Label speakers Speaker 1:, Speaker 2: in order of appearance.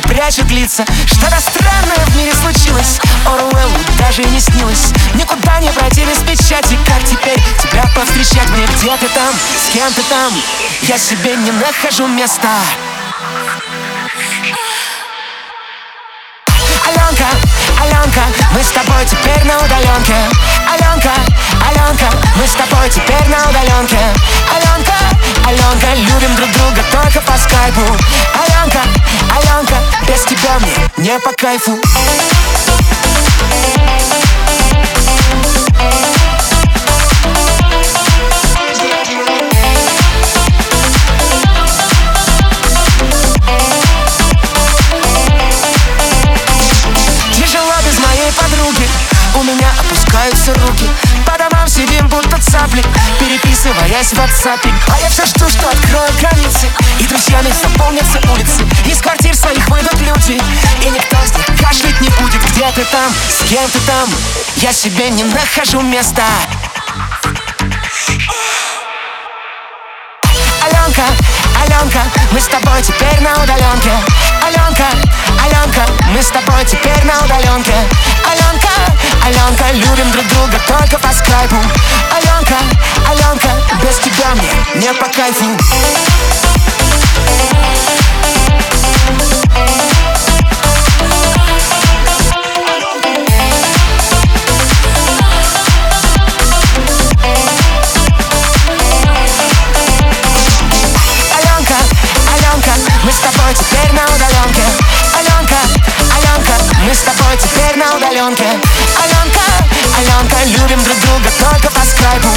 Speaker 1: прячут лица Что-то странное в мире случилось. Оруэллу даже не снилось. Никуда не пройти без печати. Как теперь тебя повстречать? Мне? Где ты там? С кем ты там? Я себе не нахожу места. Аленка, Аленка, мы с тобой теперь на удаленке. Аленка, Аленка, мы с тобой теперь на удаленке. Аленка, Аленка, любим друг друга только по скайпу тебя мне не по кайфу. Тяжело без моей подруги. У меня опускаются руки. По домам сидим будто цапли Переписываясь в WhatsApp. А я все жду, что открою границы И друзьями заполнятся улицы. Из квартир выйдут люди И никто из кашлять не будет. Где ты там? С кем ты там? Я себе не нахожу места. Аленка, Аленка, мы с тобой теперь на удаленке. Аленка, Аленка, мы с тобой теперь на удаленке. Аленка, Аленка, любим друг друга только по скайпу. Аленка, Аленка, без тебя мне не по кайфу 最高。